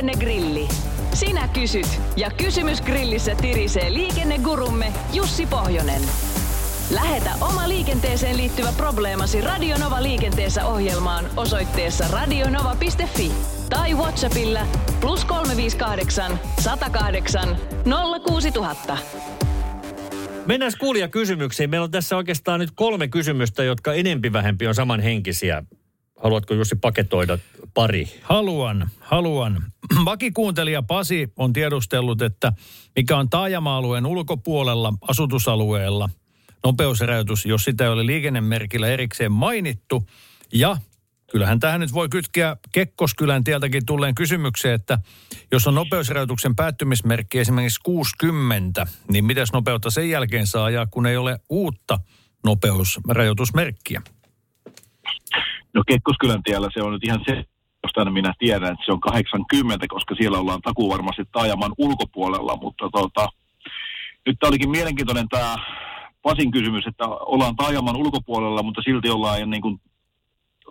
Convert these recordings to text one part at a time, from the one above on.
Liikennegrilli. Sinä kysyt ja kysymys grillissä tirisee liikennegurumme Jussi Pohjonen. Lähetä oma liikenteeseen liittyvä probleemasi Radionova liikenteessä ohjelmaan osoitteessa radionova.fi tai Whatsappilla plus 358 108 06000. Mennään kuulijakysymyksiin. Meillä on tässä oikeastaan nyt kolme kysymystä, jotka enempi vähempi on samanhenkisiä. Haluatko Jussi paketoida pari? Haluan, haluan. Vakikuuntelija Pasi on tiedustellut, että mikä on taajama-alueen ulkopuolella asutusalueella nopeusrajoitus, jos sitä ei ole liikennemerkillä erikseen mainittu. Ja kyllähän tähän nyt voi kytkeä Kekkoskylän tieltäkin tulleen kysymykseen, että jos on nopeusrajoituksen päättymismerkki esimerkiksi 60, niin mitäs nopeutta sen jälkeen saa ajaa, kun ei ole uutta nopeusrajoitusmerkkiä? No Kekkoskylän tiellä se on nyt ihan se, josta minä tiedän, että se on 80, koska siellä ollaan takuu varmasti taajaman ulkopuolella, mutta tota, nyt tämä olikin mielenkiintoinen tämä Pasin kysymys, että ollaan taajaman ulkopuolella, mutta silti ollaan niin kuin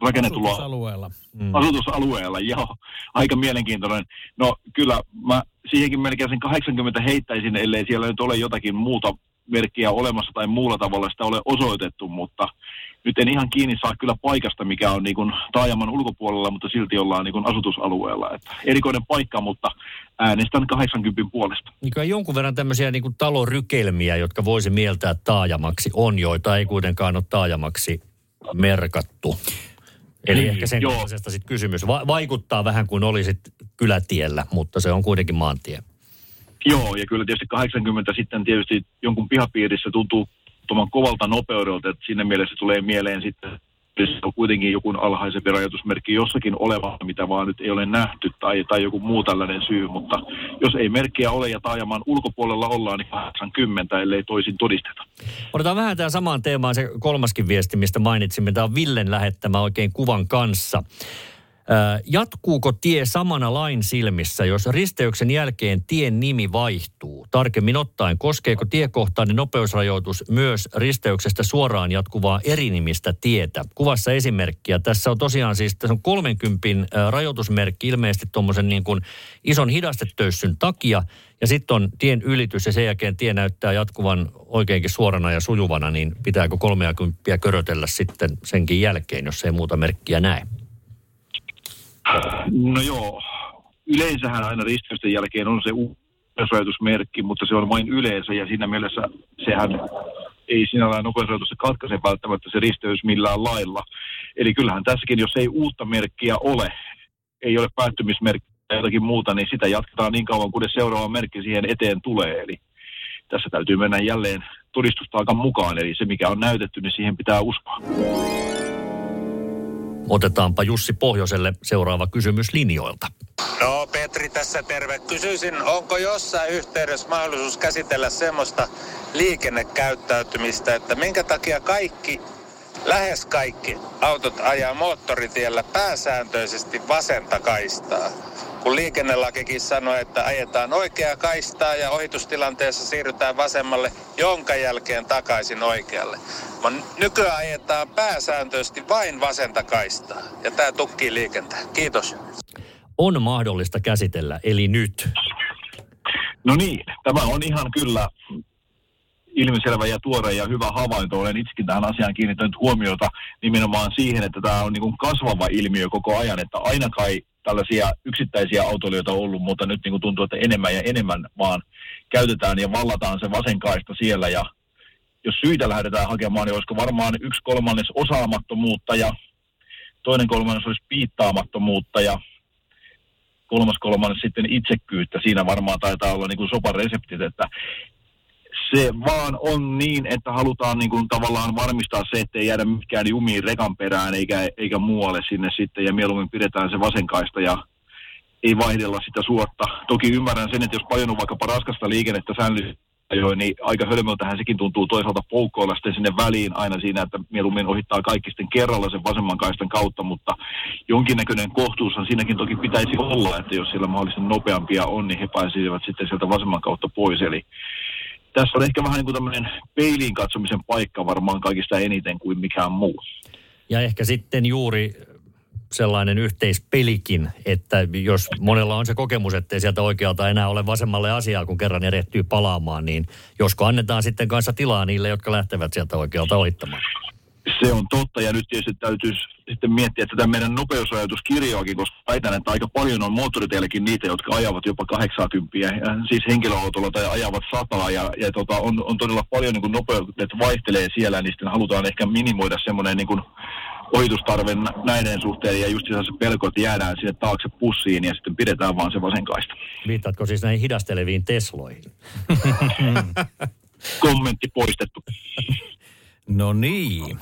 rakennetulla Asutusalueella. mm. asutusalueella. Joo, aika mielenkiintoinen. No kyllä mä siihenkin melkein sen 80 heittäisin, ellei siellä nyt ole jotakin muuta merkkiä olemassa tai muulla tavalla sitä ole osoitettu, mutta nyt en ihan kiinni saa kyllä paikasta, mikä on niin kuin taajaman ulkopuolella, mutta silti ollaan niin kuin asutusalueella. Että erikoinen paikka, mutta äänestän 80 puolesta. Niin kyllä jonkun verran tämmöisiä niin kuin talorykelmiä, jotka voisi mieltää taajamaksi, on, joita ei kuitenkaan ole taajamaksi merkattu. Eli Niin, ehkä sen joo. kaltaisesta sit kysymys. Va- vaikuttaa vähän kuin olisit kylätiellä, mutta se on kuitenkin maantie. Joo, ja kyllä tietysti 80 sitten tietysti jonkun pihapiirissä tuntuu tuommoin kovalta nopeudelta, että siinä mielessä tulee mieleen sitten, että on kuitenkin joku alhaisempi rajoitusmerkki jossakin oleva, mitä vaan nyt ei ole nähty, tai, tai joku muu tällainen syy, mutta jos ei merkkiä ole ja taajaman ulkopuolella ollaan, niin 80, ellei toisin todisteta. Otetaan vähän tämä samaan teemaan se kolmaskin viesti, mistä mainitsimme. Tämä on Villen lähettämä oikein kuvan kanssa. Jatkuuko tie samana lain silmissä, jos risteyksen jälkeen tien nimi vaihtuu? Tarkemmin ottaen, koskeeko tiekohtainen nopeusrajoitus myös risteyksestä suoraan jatkuvaa erinimistä tietä? Kuvassa esimerkkiä. Tässä on tosiaan siis tässä on 30 ö, rajoitusmerkki ilmeisesti tuommoisen niin kuin ison hidastetöyssyn takia. Ja sitten on tien ylitys ja sen jälkeen tie näyttää jatkuvan oikeinkin suorana ja sujuvana, niin pitääkö 30 körötellä sitten senkin jälkeen, jos ei muuta merkkiä näe? No joo, yleensähän aina risteysten jälkeen on se nopeusrajoitusmerkki, mutta se on vain yleensä ja siinä mielessä sehän ei sinällään nopeusrajoitusta katkaise välttämättä se risteys millään lailla. Eli kyllähän tässäkin, jos ei uutta merkkiä ole, ei ole päättymismerkkiä jotakin muuta, niin sitä jatketaan niin kauan, kunnes seuraava merkki siihen eteen tulee. Eli tässä täytyy mennä jälleen todistustaakan mukaan, eli se mikä on näytetty, niin siihen pitää uskoa. Otetaanpa Jussi Pohjoselle seuraava kysymys linjoilta. No Petri tässä terve. Kysyisin, onko jossain yhteydessä mahdollisuus käsitellä semmoista liikennekäyttäytymistä, että minkä takia kaikki, lähes kaikki autot ajaa moottoritiellä pääsääntöisesti vasenta kaistaa? Kun liikennelakikin sanoi, että ajetaan oikeaa kaistaa ja ohitustilanteessa siirrytään vasemmalle, jonka jälkeen takaisin oikealle. Mutta nykyään ajetaan pääsääntöisesti vain vasenta kaistaa. Ja tämä tukkii liikenteen. Kiitos. On mahdollista käsitellä, eli nyt. No niin, tämä on ihan kyllä ilmiselvä ja tuore ja hyvä havainto. Olen itsekin tähän asiaan kiinnittänyt huomiota nimenomaan siihen, että tämä on niin kuin kasvava ilmiö koko ajan, että aina kai tällaisia yksittäisiä autoilijoita on ollut, mutta nyt niin kuin tuntuu, että enemmän ja enemmän vaan käytetään ja vallataan se vasenkaista siellä ja jos syitä lähdetään hakemaan, niin olisiko varmaan yksi kolmannes osaamattomuutta ja toinen kolmannes olisi piittaamattomuutta ja kolmas kolmannes sitten itsekkyyttä. Siinä varmaan taitaa olla niin kuin sopan reseptit, että se vaan on niin, että halutaan niin kuin tavallaan varmistaa se, että ei jäädä mikään jumiin rekan perään eikä, eikä muualle sinne sitten ja mieluummin pidetään se vasenkaista ja ei vaihdella sitä suotta. Toki ymmärrän sen, että jos paljon on vaikkapa raskasta liikennettä säännöllisesti ajoin, niin aika hölmöltähän sekin tuntuu toisaalta poukkoilla sitten sinne väliin aina siinä, että mieluummin ohittaa kaikki sitten kerralla sen vasemman kaistan kautta, mutta jonkinnäköinen kohtuushan siinäkin toki pitäisi olla, että jos siellä mahdollisesti nopeampia on, niin he pääsisivät sitten sieltä vasemman kautta pois. Eli tässä on ehkä vähän niin kuin tämmöinen peiliin katsomisen paikka varmaan kaikista eniten kuin mikään muu. Ja ehkä sitten juuri sellainen yhteispelikin, että jos monella on se kokemus, ettei sieltä oikealta enää ole vasemmalle asiaa, kun kerran erehtyy palaamaan, niin josko annetaan sitten kanssa tilaa niille, jotka lähtevät sieltä oikealta ohittamaan. Se on totta, ja nyt tietysti täytyy sitten miettiä tätä meidän nopeusrajoituskirjoakin, koska väitän, että aika paljon on moottoriteillekin niitä, jotka ajavat jopa 80, ja siis henkilöautolla tai ajavat sataa, ja, ja tota, on, on todella paljon niin nopeudet vaihtelee siellä, niin sitten halutaan ehkä minimoida semmoinen niin kuin ohitustarve näiden suhteen, ja just se pelko, että jäädään sinne taakse pussiin, ja sitten pidetään vaan se vasen kaista. Viittaatko siis näihin hidasteleviin Tesloihin? Kommentti poistettu. No niin.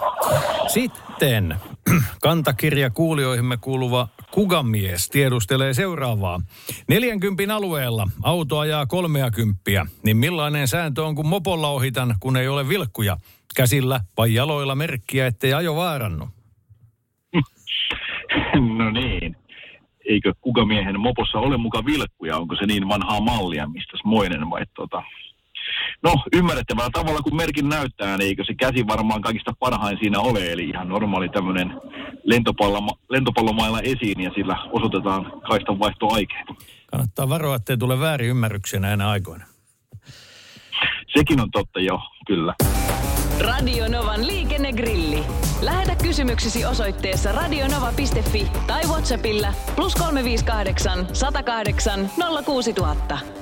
Sitten kantakirja kuulijoihimme kuuluva Kugamies tiedustelee seuraavaa. 40 alueella auto ajaa 30, niin millainen sääntö on, kun mopolla ohitan, kun ei ole vilkkuja? Käsillä vai jaloilla merkkiä, ettei ajo vaarannu? No niin. Eikö Kugamiehen mopossa ole muka vilkkuja? Onko se niin vanhaa mallia, mistä moinen vai tota, No, ymmärrettävällä tavalla, kun merkin näyttää, niin eikö se käsi varmaan kaikista parhain siinä ole, eli ihan normaali tämmöinen lentopallo, lentopallomailla esiin ja sillä osoitetaan kaistanvaihtoaikeet. Kannattaa varoa, ettei tule väärin ymmärryksiä näinä aikoina. Sekin on totta jo, kyllä. Radio Novan liikennegrilli. Lähetä kysymyksesi osoitteessa radionova.fi tai Whatsappilla plus 358 108 06000.